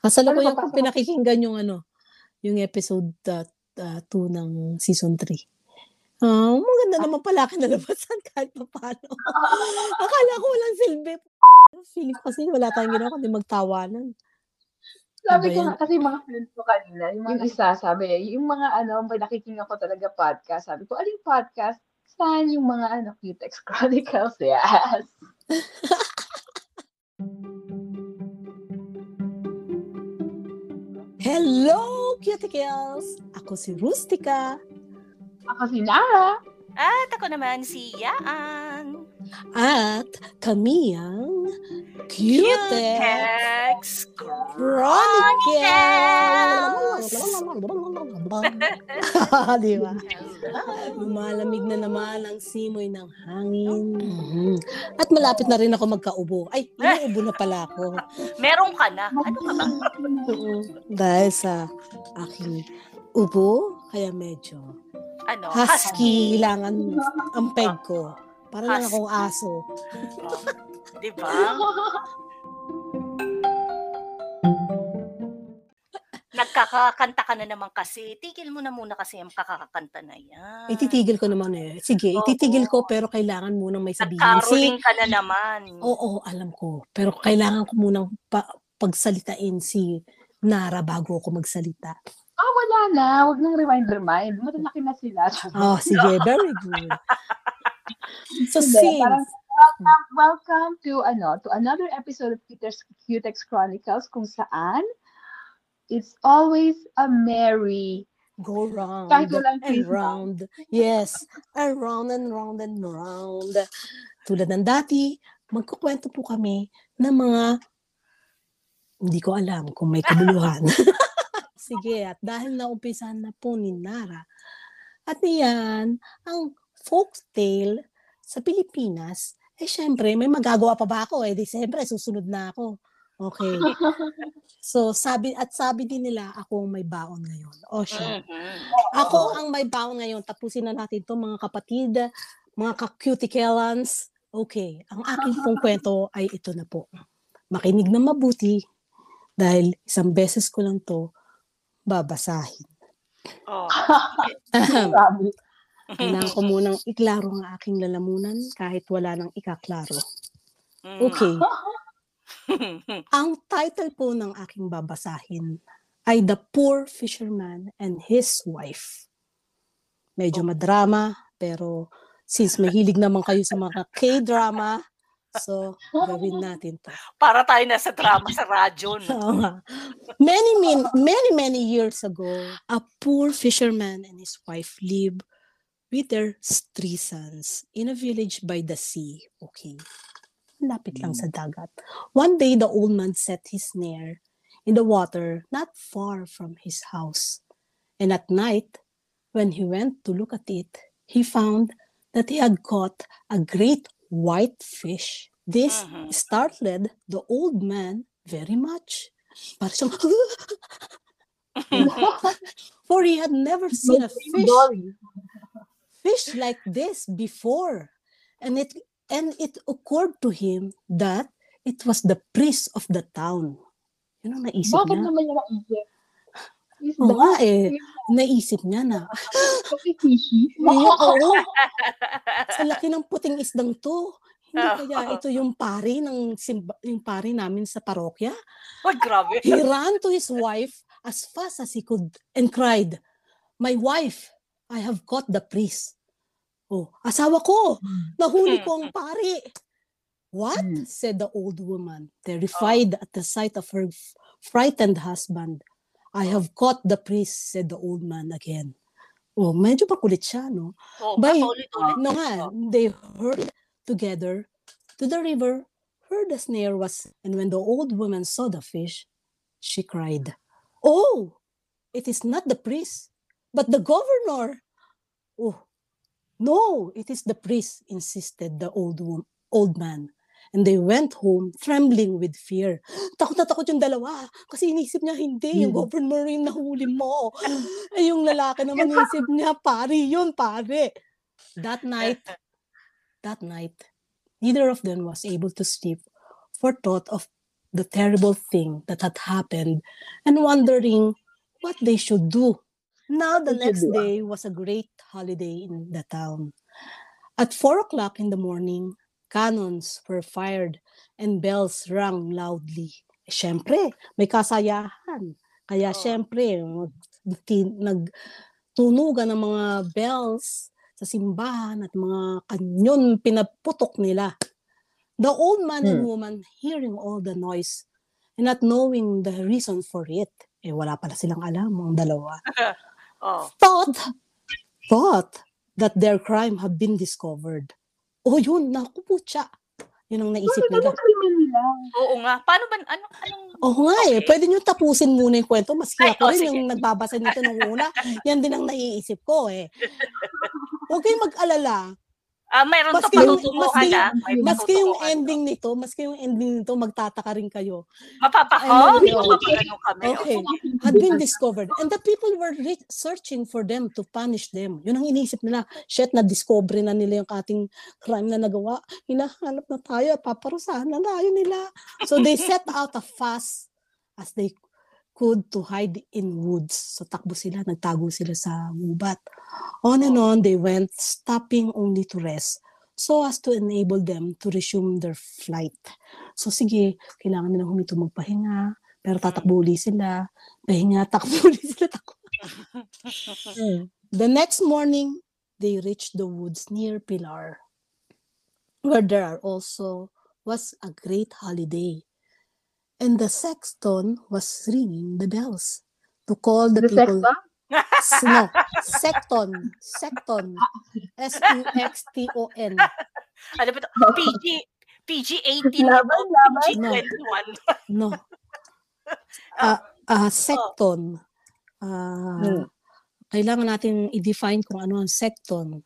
Kasalukuyan Ano pa ko pasok? pinakikinggan yung ano, yung episode ah, ah, 2 ng season 3. Ah, maganda naman pala kinalabasan kahit papaano. Akala ko walang silbi. Feeling kasi wala tayong ginawa kundi magtawanan. Sabi Iba ko nga, kasi mga friends ko kanina, yung isa sabi, yung mga ano, nakikinggan ko talaga podcast, sabi ko, aling podcast? Saan yung mga ano, Cutex Chronicles? Yes. Hello, cuticles! Ako si Rustica Ako si Nara. At ako naman si Yaan. at kami ang Cutex Chronicles! Di ba? Lumalamig na naman ang simoy ng hangin. Mhm. At malapit na rin ako magkaubo. Ay, inuubo na pala ako. Meron ka na. Ano ka ba? Dahil sa aking ubo, kaya medyo Ano? husky kailangan ang peg ko. Para lang Husky. akong aso. Oh, Di ba? Nagkakakanta ka na naman kasi. Tigil mo na muna kasi ang kakakanta na yan. Ititigil ko naman eh. Sige, Oo. ititigil ko pero kailangan munang may sabihin. Nagkaroling Si, ka na naman. oo, alam ko. Pero kailangan ko munang pa, pagsalitain si Nara bago ako magsalita. Ah, wala na. Huwag nang remind-remind. Malalaki na sila. Oh, sige, very good. So, Hindi, since, parang welcome, welcome to ano to another episode of Cutex, Cutex Chronicles kung saan it's always a merry go round and Christmas. round. Yes, around and round and round. Tulad ng dati, magkukwento po kami ng mga hindi ko alam kung may kabuluhan. Sige, at dahil naumpisahan na po ni Nara, at niyan, ang folk tale sa Pilipinas, eh syempre, may magagawa pa ba ako? Eh di syempre, susunod na ako. Okay. So, sabi, at sabi din nila, ako ang may baon ngayon. O siya. Mhm. Ako ang may baon ngayon. Tapusin na natin to mga kapatid, mga ka-cutikelans. Okay, ang aking pong kwento ay ito na po. Makinig na mabuti dahil isang beses ko lang to babasahin. Oh. Kailangan ko munang iklaro ang aking lalamunan kahit wala nang ikaklaro. Mm. Okay, ang title po ng aking babasahin ay The Poor Fisherman and His Wife. Medyo madrama, pero since mahilig naman kayo sa mga K-drama, so gawin natin to. Para tayo nasa drama sa radyo. No? Many, min- many, many years ago, a poor fisherman and his wife lived with their three sons in a village by the sea. Okay. Lapit lang sa dagat. One day, the old man set his snare in the water not far from his house. And at night, when he went to look at it, he found that he had caught a great white fish. This Mhm. startled the old man very much. Parang for he had never seen a fish fish like this before. And it and it occurred to him that it was the priest of the town. Yun ang naisip Bakit niya. naman niya naisip? Is Oo nga eh. Naisip niya na. Ayun, oo. Sa laki ng puting isdang to. Hindi Oo. kaya ito yung pari ng simba, yung pari namin sa parokya. Ay, grabe. He ran to his wife as fast as he could and cried, My wife, I have caught the priest. Oh, asawa ko, nahuli ko ang pari. What? Hmm. said the old woman, terrified at the sight of her frightened husband. I have caught the priest, said the old man again. Oh, medyo makulit siya, no? Oh, By-. No nga, they hurried together to the river where the snare was. And when the old woman saw the fish, she cried, Oh, it is not the priest, but the governor. Oh, no, it is the priest, insisted the old, old man. And they went home trembling with fear. Takot na takot yung dalawa. Kasi inisip niya, hindi, yung Hmm. governor yung nahuli mo. Eh, yung lalaki naman inisip niya, pari yun, pare. That night, that night, neither of them was able to sleep for thought of the terrible thing that had happened and wondering what they should do. Now the next ah? day was a great holiday in the town. At four o'clock in the morning, cannons were fired and bells rang loudly. Siyempre, may kasayahan. Kaya Oo. siyempre, nagtunugan ng mga bells sa simbahan at mga kanyon pinaputok nila. The old man and Hmm. woman hearing all the noise and not knowing the reason for it, eh wala pala silang alam ang dalawa, Oh. thought, thought that their crime had been discovered. Oh yun, naku po siya. Yun ang naisip nila. Oo nga. Paano ba, ano, anong, Oo nga eh, Okay. pwede nyo tapusin muna yung kwento. Maski Ay, ako oh, rin sige. yung nagbabasa nito nung una, yan din ang naiisip ko eh. Huwag kayong mag-alala. Ah, mayroon to Maski yung- patutunguhan May Maski yung ending to. nito, maski yung ending nito, magtataka rin kayo. Mapapako, Ano yun? mapapagano kami. Okay. Had been discovered. And the people were re- searching for them to punish them. Yun ang iniisip nila. Shit, na-discover na nila yung ating crime na nagawa. Hinahanap na tayo, paparusahan na tayo nila. So they set out a fast as they could to hide in woods. So takbo sila, nagtago sila sa gubat. On and on they went, stopping only to rest so as to enable them to resume their flight. So sige, kailangan nilang humito magpahinga, pero tatakbo uli sila. Pahinga, takbo uli sila. Takbo. The next morning, they reached the woods near Pilar, where there are also was a great holiday. And the sexton was ringing the bells to call the, The people. sexton? S- no, secton. Secton. S-E-X-T-O-N. Ano ba? PG, PG-18 Laban, ito, laban. PG-21. No. Ah, ah, secton. Ah, Hmm. Kailangan natin i-define kung ano ang secton.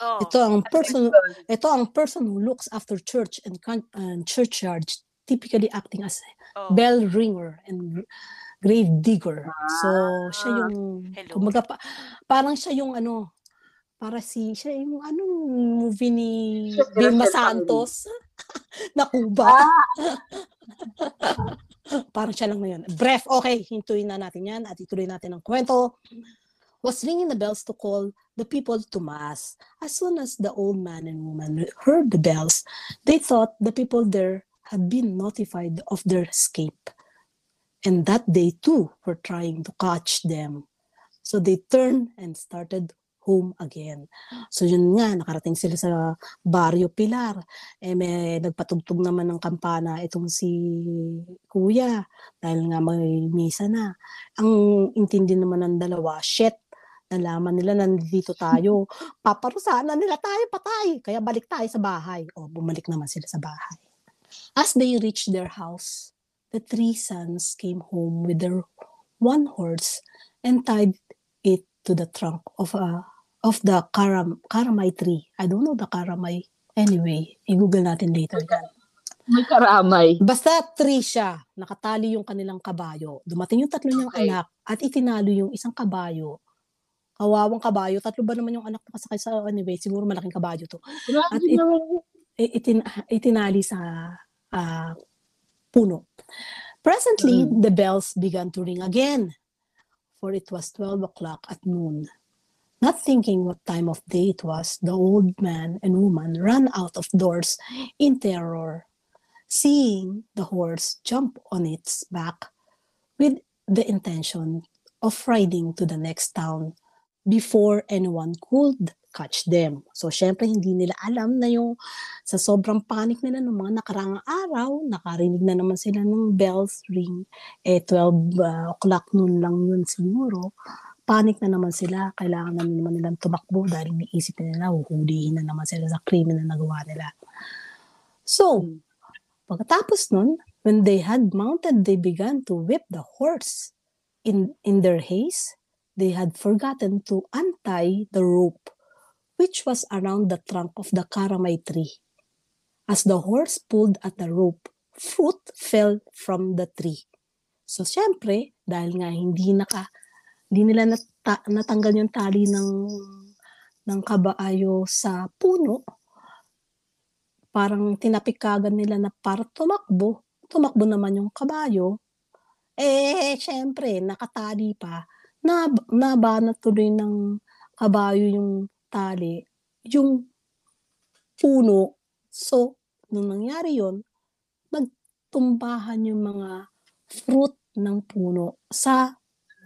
Oh. Ito ang person ito ang person who looks after church and, and churchyards typically acting as oh. bell ringer and gr- grave digger. So siya Ah. yung Hello. kumbaga pa, parang siya yung ano para si siya yung anong movie ni Vilma Santos na Cuba. Ah, Parang siya lang ngayon. Bref, okay, hintuin na natin yan at ituloy natin ang kwento. Was ringing the bells to call the people to mass. As soon as the old man and woman heard the bells, they thought the people there had been notified of their escape. And that they too were trying to catch them. So they turned and started home again. So yun nga, nakarating sila sa Barrio Pilar. Eh may nagpatugtog naman ng kampana itong si kuya dahil nga may misa na. Ang intindi naman ng dalawa, shit, nalaman nila nandito tayo. Paparusahan na nila tayo, patay. Kaya balik tayo sa bahay. O, bumalik naman sila sa bahay. As they reached their house, the three sons came home with their one horse and tied it to the trunk of a of the karam, karamay tree. I don't know the karamay. Anyway, i-google natin later yan. may karamay. Basta tree siya, nakatali yung kanilang kabayo. Dumating yung tatlo niyang Okay. anak at itinalo yung isang kabayo. Kawawang kabayo. Tatlo ba naman yung anak na kasakay sa anyway, siguro malaking kabayo to. Grabe At it- naman. Itin, itinali sa ah, puno. Presently, Mm. the bells began to ring again, for it was 12 o'clock at noon. Not thinking what time of day it was, the old man and woman ran out of doors in terror, seeing the horse jump on its back with the intention of riding to the next town before anyone could catch them. So, syempre, hindi nila alam na yung sa sobrang panic nila ng mga nakarang araw, nakarinig na naman sila ng bells ring. Eh, 12 uh, o'clock noon lang yun siguro. Panic na naman sila. Kailangan na naman nilang tumakbo dahil iniisip nila, huhulihin na naman sila sa krimen na nagawa nila. So, pagkatapos nun, when they had mounted, they began to whip the horse. In, in their haste, they had forgotten to untie the rope which was around the trunk of the karamay tree. As the horse pulled at the rope, fruit fell from the tree. So, syempre, dahil nga hindi naka, hindi nila nata, natanggal yung tali ng, ng kabaayo sa puno, parang tinapikagan nila na para tumakbo, tumakbo naman yung kabayo. Eh, siyempre nakatali pa, nab nabanat tuloy ng kabayo yung tali, yung puno. So, nung nangyari yun, nagtumbahan yung mga fruit ng puno sa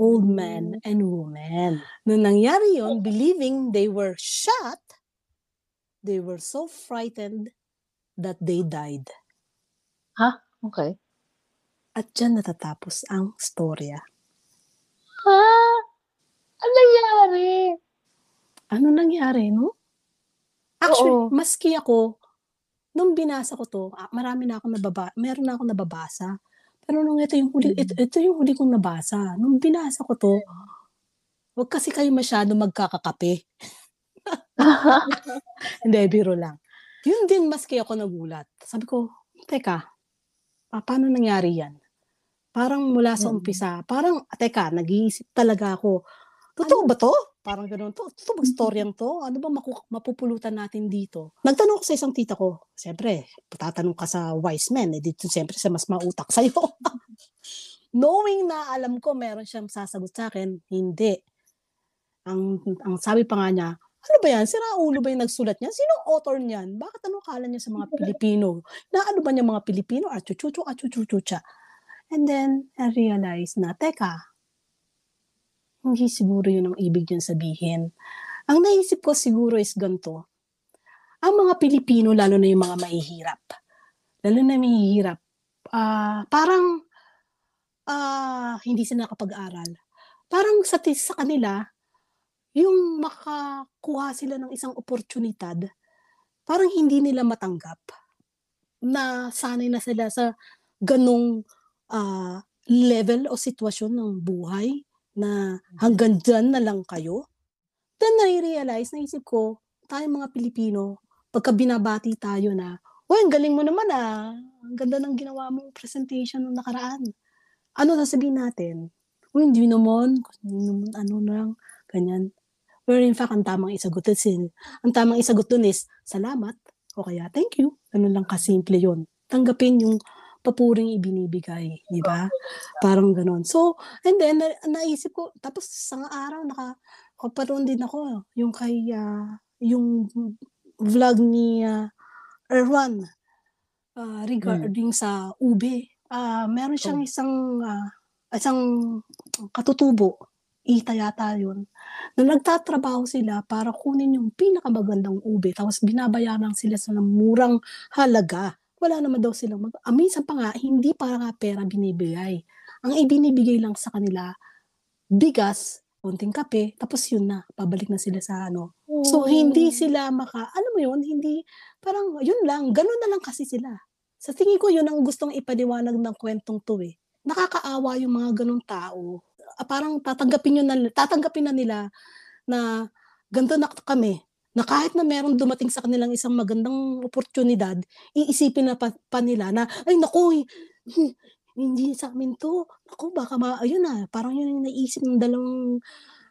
old man and woman. Nung nangyari yun, believing they were shot, they were so frightened that they died. Okay. At dyan natatapos ang storya. Ha? Ano nangyari? Ano nangyari, no? Actually, Oo. maski ako, nung binasa ko to, ah, marami na akong nababa, meron na akong nababasa. Pero nung ito yung huli, ito, ito yung huli kong nabasa. Nung binasa ko to, wag kasi kayo masyado magkakakape. Hindi, biro lang. Yun din, maski ako nagulat. Sabi ko, teka, pa- paano nangyari yan? Parang mula sa Mm. umpisa, parang, teka, nag-iisip talaga ako, totoo ba to? Parang gano'n, to, totoo ba storyang to? Ano ba maku- mapupulutan natin dito? Nagtanong ko sa isang tita ko, siyempre, tatanong ka sa wise men, eh, dito siyempre sa mas mautak sa'yo. Knowing na alam ko meron siyang sasagot sa akin, hindi. Ang, ang sabi pa nga niya, ano ba yan? Sira ulo ba yung nagsulat niyan? Sino author niyan? Bakit ano kala niya sa mga Pilipino? Na ano ba niya mga Pilipino? Achuchuchu, achuchuchucha. And then, I realized na, teka, hindi siguro yun ang ibig niyang sabihin. Ang naisip ko siguro is ganito. Ang mga Pilipino, lalo na yung mga mahihirap, lalo na mahihirap, ah parang ah hindi sila nakapag-aral. Parang sa, sa kanila, yung makakuha sila ng isang oportunidad, parang hindi nila matanggap na sanay na sila sa ganong ah, level o sitwasyon ng buhay na hanggang dyan na lang kayo. Then nai-realize, naisip ko, tayong mga Pilipino, pagka binabati tayo na, Uy, ang galing mo naman ah. Ang ganda ng ginawa mong presentation nung nakaraan. Ano sasabihin natin? Uy, hindi naman. Ano lang, ganyan. Pero in fact, ang tamang isagot dun, ang tamang isagot dun is, salamat. O kaya, thank you. Ganun lang kasimple yun. Tanggapin yung papuring ibinibigay, di ba? Parang ganon. So, and then, na, naisip ko, tapos sa araw, naka, kaparoon din ako, yung kay, ah, yung vlog ni ah, Erwan, ah, regarding sa ube. Ah, meron siyang isang, ah, isang katutubo, ita yata yun, na nagtatrabaho sila para kunin yung pinakamagandang ube, tapos binabayaran sila sa murang halaga. Wala naman daw silang mag... Ah, minsan pa nga, hindi para nga pera binibigay. Ang ibinibigay lang sa kanila, bigas, konting kape, tapos yun na, pabalik na sila sa ano. So, hindi sila maka, alam mo yun, hindi, parang, yun lang, ganun na lang kasi sila. Sa tingin ko, yun ang gustong ipaliwanag ng kwentong to eh. Nakakaawa yung mga ganung tao. Ah, Parang tatanggapin yun na, tatanggapin na nila na ganito na kami, na kahit na meron dumating sa kanilang isang magandang oportunidad, iisipin na pa, pa nila na, ay naku, hi- hindi sa amin to. Naku, baka ma, ayun na, parang yun yung naisip ng dalawang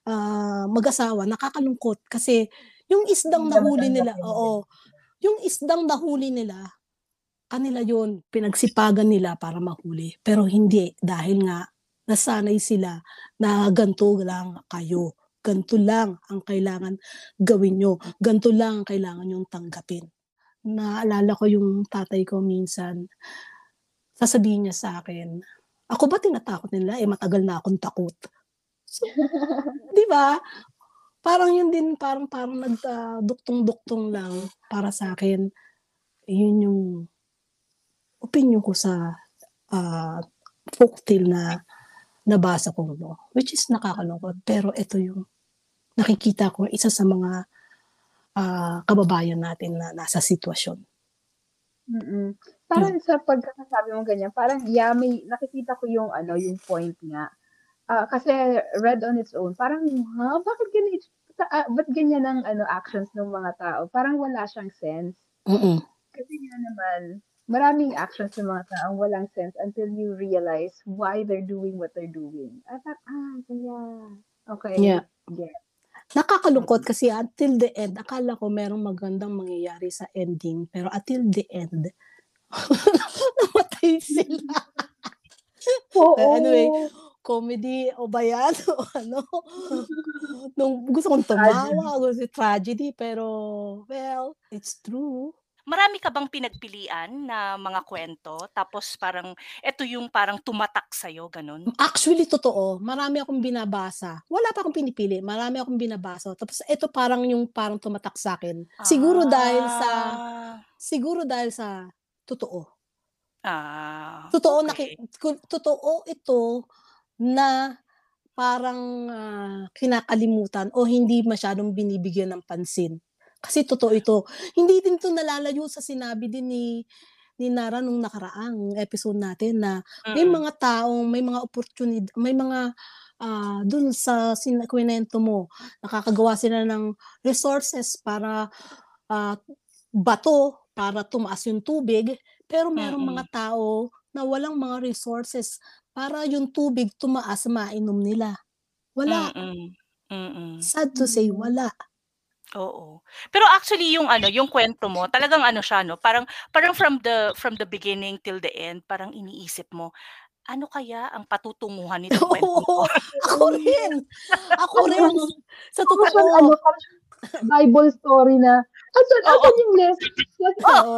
ah, mag-asawa, nakakalungkot kasi yung isdang nahuli nila, oo, yung isdang nahuli nila, kanila yun, pinagsipagan nila para mahuli. Pero hindi, dahil nga, nasanay sila na ganito lang kayo. Ganito lang ang kailangan gawin nyo. Ganito lang ang kailangan nyong tanggapin. Naalala ko yung tatay ko minsan, sasabihin niya sa akin, ako ba tinatakot nila? Eh, matagal na akong takot. So, di ba? Parang yun din, parang, parang nagduktong-duktong lang para sa akin. Yun yung opinion ko sa ah, folktale na nabasa ko, no? which is nakakalungkot. Pero ito yung nakikita ko, isa sa mga ah, kababayan natin na nasa sitwasyon. Mm. Parang sa pagkakasabi mo ganyan, parang yeah, may nakikita ko yung ano, yung point nga. Ah, kasi read on its own, parang ha, bakit ganito? Ah, ba't ganyan ang ano actions ng mga tao? Parang wala siyang sense. Mm-mm. Kasi nga naman, maraming actions ng mga tao walang sense until you realize why they're doing what they're doing. Ah, par- ah kaya. Okay. Yeah. Get. Nakakalungkot kasi until the end, akala ko merong magandang mangyayari sa ending, pero until the end, namatay sila. Oo. Anyway, comedy o ba yan? O ano? Nung gusto kong tumawa, gusto tragedy, pero, well, it's true. Marami ka bang pinagpilian na mga kwento? Tapos parang, eto yung parang tumatak sa'yo, ganun? Actually, totoo. Marami akong binabasa. Wala pa akong pinipili. Marami akong binabasa. Tapos ito parang yung parang tumatak sa akin. Siguro dahil sa, Ah. siguro dahil sa totoo. Ah. Totoo, okay. naki, totoo ito na parang ah, kinakalimutan o hindi masyadong binibigyan ng pansin. Kasi totoo ito. Hindi din ito nalalayo sa sinabi din ni ni Nara nung nakaraang episode natin na may Mm. mga taong may mga opportunity, may mga ah dun sa sinakwento mo, nakakagawa sila ng resources para ah, bato para tumaas yung tubig, pero merong Mm. mga tao na walang mga resources para yung tubig tumaas mainom nila. Wala. Mm-mm. Mm-mm. Sad to say, wala. Oo. Pero actually yung ano, yung kwento mo, talagang ano siya 'no, parang parang from the from the beginning till the end, parang iniisip mo, ano kaya ang patutunguhan nitong kwentong 'to? Oo, ako rin. Ako rin. Sa siyang ano, totoo. parang siyang Bible story na, asan, Oo. asan yung lesson? Oo.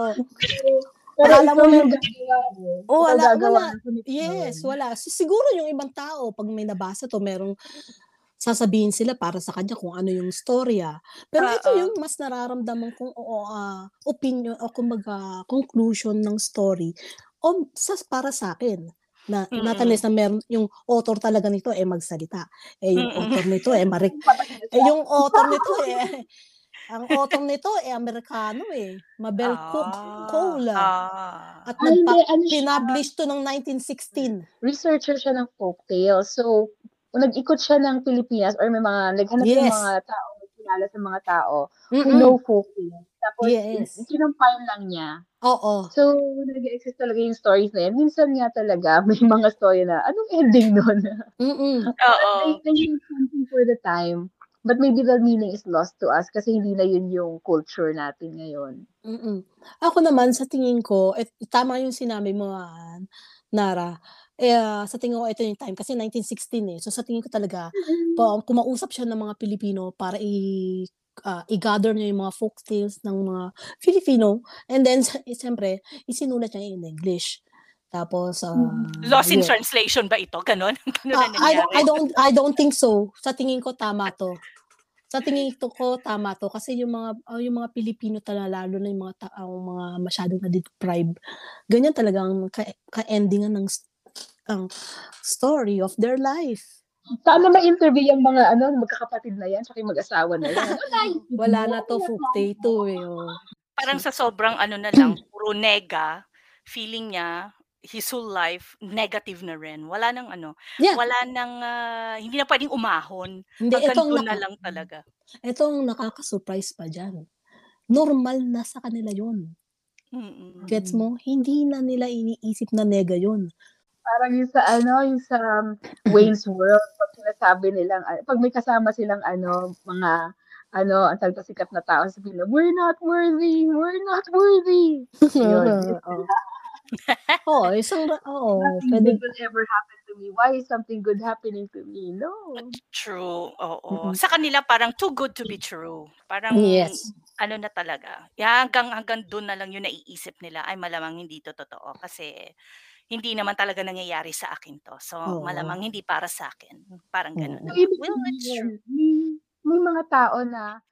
Pero Akala mo ikaw yung gagawa mo. Oo, Ikaw wala, gagawa wala. ng Yes, wala. Si- Siguro yung ibang tao, pag may nabasa to, merong sasabihin sila para sa kanya kung ano yung storya. Pero ito Oo. yung mas nararamdaman kong oo, ah, opinion o kumbaga conclusion ng story o sa para sa akin na Mm. unless na meron yung author talaga nito eh magsalita. Eh yung Mm. author nito eh marik eh yung author nito eh ang author nito eh Amerikano eh, Mabel Cook Ah, Cole. ah. At Ay, hindi, nagpa- ano siya, Pinpublish to ng 1916. researcher siya ng folktale. So, nag-ikot siya ng Pilipinas or may mga, naghanap ng Yes. mga tao, nagkilala sa mga tao who Mm-mm. know folktale. Tapos, Yes. kinompile lang niya. Oo. So, nag-exist talaga yung stories na yan. Minsan nga talaga, may mga story na, anong ending nun? Mm-mm. Oo. mean something for the time. But maybe the meaning is lost to us kasi hindi na yun yung culture natin ngayon. Mm. Ako naman sa tingin ko, et tama yung sinabi mo, ah, Nara. Eh, ah, sa tingin ko ito yung time kasi 1916 eh. So sa tingin ko talaga, pa, kumausap siya ng mga Pilipino para i ah, i-gather niya yung mga folk tales ng mga Filipino and then eh, siyempre isinulat niya in English. Tapos ah, Lost in yun. translation ba ito? Ganon? Ganon Ah, na I, don't, I don't I don't think so. Sa tingin ko tama 'to. Sa tingin to ko tama 'to kasi yung mga ah, yung mga Pilipino talaga lalo na yung mga taong mga masyadong na-deprive. Ganyan talaga ang ka- ka-endingan ng s- ang story of their life. Sana ma-interview yung mga ano, magkakapatid na yan, tsaka yung mag-asawa na yan. Wala, na to folk to eh. oh. Parang sa sobrang ano na lang, puro nega, feeling niya, his whole life, negative na rin. Wala nang ano, Yeah. wala nang, ah, hindi na pwedeng umahon. Hindi Hanggang doon na lang talaga. ito ang nakaka-surprise pa diyan. Normal na sa kanila 'yon. Mm-mm. Gets mo? Hindi na nila iniisip na nega 'yon. Parang yung sa ano, yung sa um, Wayne's World, pag sinasabi nilang, ah, pag may kasama silang ano, mga, ano, ang tawag sikat na tao, sabihin nila, we're not worthy, we're not worthy. Yun. Oo. Oo, isang oo, Nothing pwede good will ever happen to me. Why is something good happening to me? No. True, oo. Mm-mm. Sa kanila parang too good to be true. Parang Yes. ano na talaga. Ya, hanggang hanggang doon na lang yung naiisip nila ay malamang hindi to totoo kasi hindi naman talaga nangyayari sa akin to. So Oo. malamang hindi para sa akin. Parang ganun. So, ibig Well, it's true. sabihin, may, may mga tao na,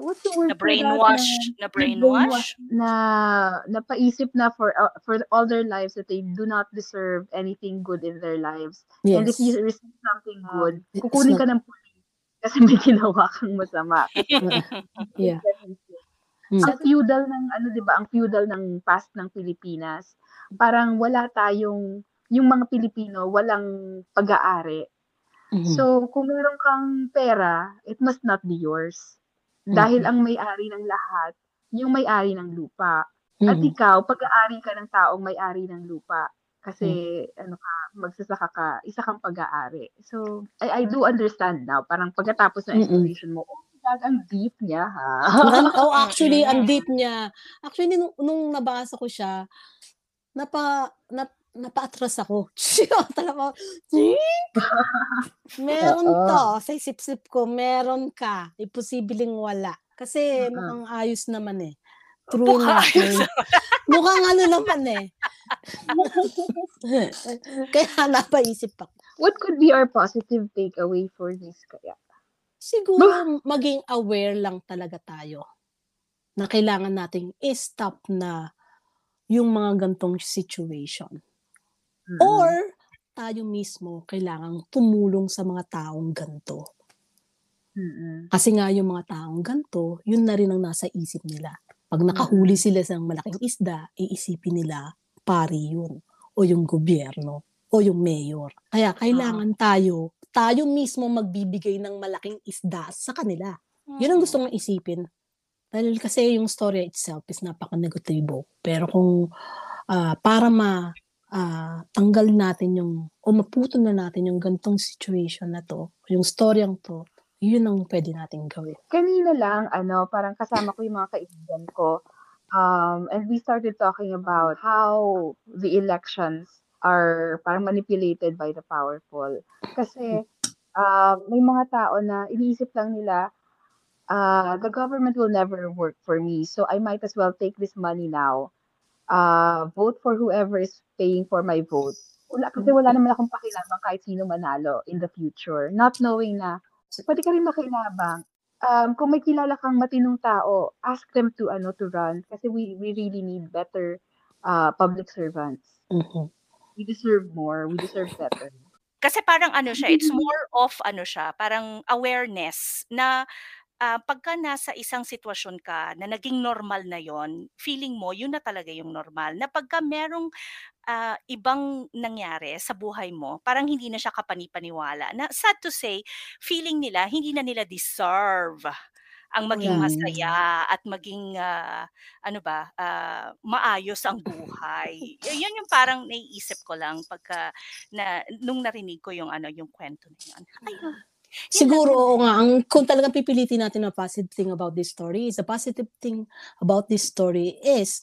what's the word Na brainwash, na brainwash. na napaisip na for uh, for all their lives that they do not deserve anything good in their lives. And if Yes. you receive something good, It's kukunin not- ka ng pulis kasi may ginawa kang masama. Yeah. Mm. Ang feudal ng ano 'di ba, ang feudal ng past ng Pilipinas, parang wala tayong yung mga Pilipino walang pag-aari. Mhm. So, kung meron kang pera, it must not be yours. Dahil Mhm. ang may-ari ng lahat, yung may-ari ng lupa. At Mhm. ikaw, pag-aari ka ng taong may-ari ng lupa. Kasi, ano ka, magsasaka ka, isa kang pag-aari. So, I, I do understand now. Parang pagkatapos ng Mm-mm. explanation mo, oh, my God, ang deep niya, ha? Oh, actually, ang Mm. deep niya. Actually, nung, nung nabasa ko siya, napa, nap, napaatras ako. Talaga, meron to. Sa isip-isip ko, meron ka. Imposibleng wala. Kasi Mm. mukhang ayos naman eh. True Mukha eh. Mukhang ano naman eh. Kaya napaisip ako. What could be our positive takeaway for this kaya? Siguro maging aware lang talaga tayo na kailangan nating i-stop na yung mga gantong situation. Mm. Or tayo mismo kailangang tumulong sa mga taong ganto. Mm-mm. Kasi nga yung mga taong ganto, yun na rin ang nasa isip nila. Pag nakahuli sila sa malaking isda, iisipin nila pari yun o yung gobyerno o yung mayor. Kaya kailangan tayo, tayo mismo magbibigay ng malaking isda sa kanila. Yun ang gusto kong isipin. Dahil kasi yung story itself is napaka-negatibo. Pero kung ah, para ma ah, tanggal natin yung o maputol na natin yung gantong situation na to, yung storyang to, yun ang pwede nating gawin. Kanina lang, ano, parang kasama ko yung mga kaibigan ko. Um, and we started talking about how the elections are parang manipulated by the powerful. Kasi uh, may mga tao na iniisip lang nila, uh, the government will never work for me, so I might as well take this money now. Uh, vote for whoever is paying for my vote. Wala, kasi wala naman akong pakilamang kahit sino manalo in the future. Not knowing na pwede ka rin makinabang. Um, kung may kilala kang matinong tao, ask them to ano to run kasi we we really need better uh, public servants. Mhm. We deserve more. We deserve better. Kasi parang ano siya, it's more of ano siya, parang awareness na ah, pagka nasa isang sitwasyon ka na naging normal na yon, feeling mo yun na talaga yung normal. Na pagka merong ah, ibang nangyari sa buhay mo, parang hindi na siya kapanipaniwala. Na sad to say, feeling nila hindi na nila deserve ang maging masaya at maging ah, ano ba, ah, maayos ang buhay. Y- Yun yung parang naiisip ko lang pagka na nung narinig ko yung ano yung kwento na yun. Ayun. Siguro oo nga, ang, kung talagang pipilitin natin na positive thing about this story is, the positive thing about this story is,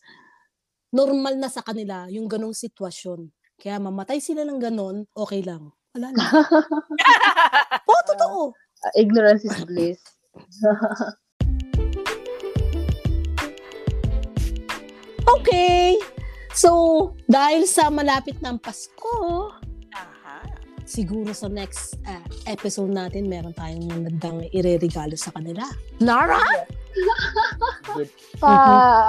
normal na sa kanila yung ganong sitwasyon. Kaya mamatay sila ng ganon, okay lang. Wala na. Oo, totoo. Uh, ignorance is bliss. Okay. So, dahil sa malapit ng Pasko. Siguro sa next uh, episode natin, meron tayong magandang ireregalo sa kanila. Nara? Pa,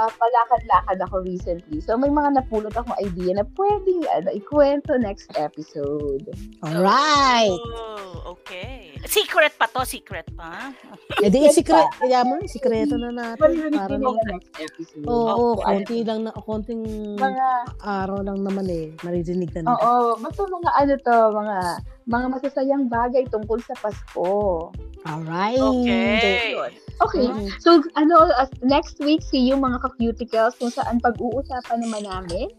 palakad-lakad ako recently. So, may mga napulot akong idea na pwedeng ano, ikwento next episode. Alright. Oh, okay. Secret pa to, secret pa. E di, secret, kaya mo, sikreto na natin. Para na, next episode. oo, Kung ano- konti lang na, konting Mga, araw lang naman eh, maririnig na nila. oo, basta mga ano to, mga mga masasayang bagay tungkol sa Pasko. Alright. Okay. Okay, Mm. so ano, as- next week, see you mga ka-cuticles kung saan pag-uusapan naman namin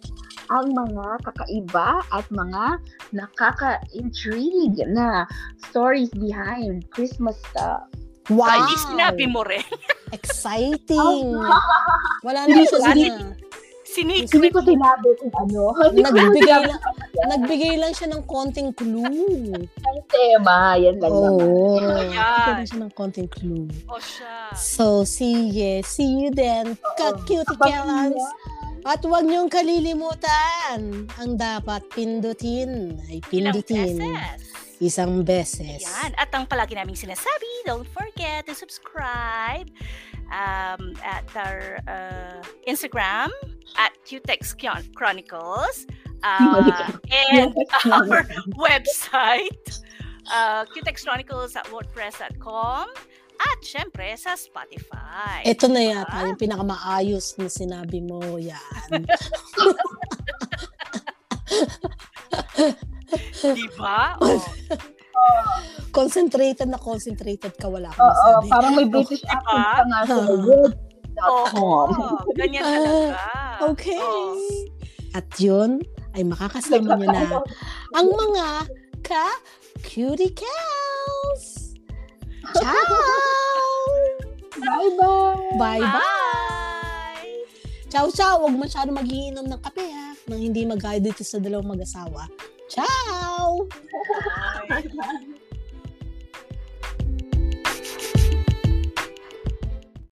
ang mga kakaiba at mga nakaka-intrigue na stories behind Christmas stuff. Wow. Ay, sinabi mo rin. Exciting. Wala na Hindi siya ko- na. Hindi Sinicret ko sinabi kung ano. Hindi Nagbigay lang, nagbigay lang siya ng konting clue. ang tema. Yan lang naman. Oo. Ayan. Nagbigay lang siya ng konting clue. O siya. So, see you. See you then. Ka-cutie Kellans. At huwag niyong kalilimutan. Ang dapat pindutin ay Ilang pindutin. beses. Isang beses. Yan. At ang palagi naming sinasabi, don't forget to subscribe um, at our uh, Instagram at QTEX Chron- Chronicles uh, and our website uh, qtexchronicles at wordpress.com at syempre sa Spotify. Ito na yata yung pinakamaayos na sinabi mo. Yan. Di ba? Oh. concentrated na concentrated ka. Wala akong Oo, masabi. parang may British Diba? accent pa nga sa Ah. word.com. Oo, ganyan talaga. Okay. Oo. At yun ay makakasama nyo na ang mga ka-cutie cows. Ciao! Bye-bye! Bye-bye! Ciao, ciao! Huwag masyado magiinom ng kape, ha? Nang hindi mag-guide dito sa dalawang mag-asawa. Ciao! Bye!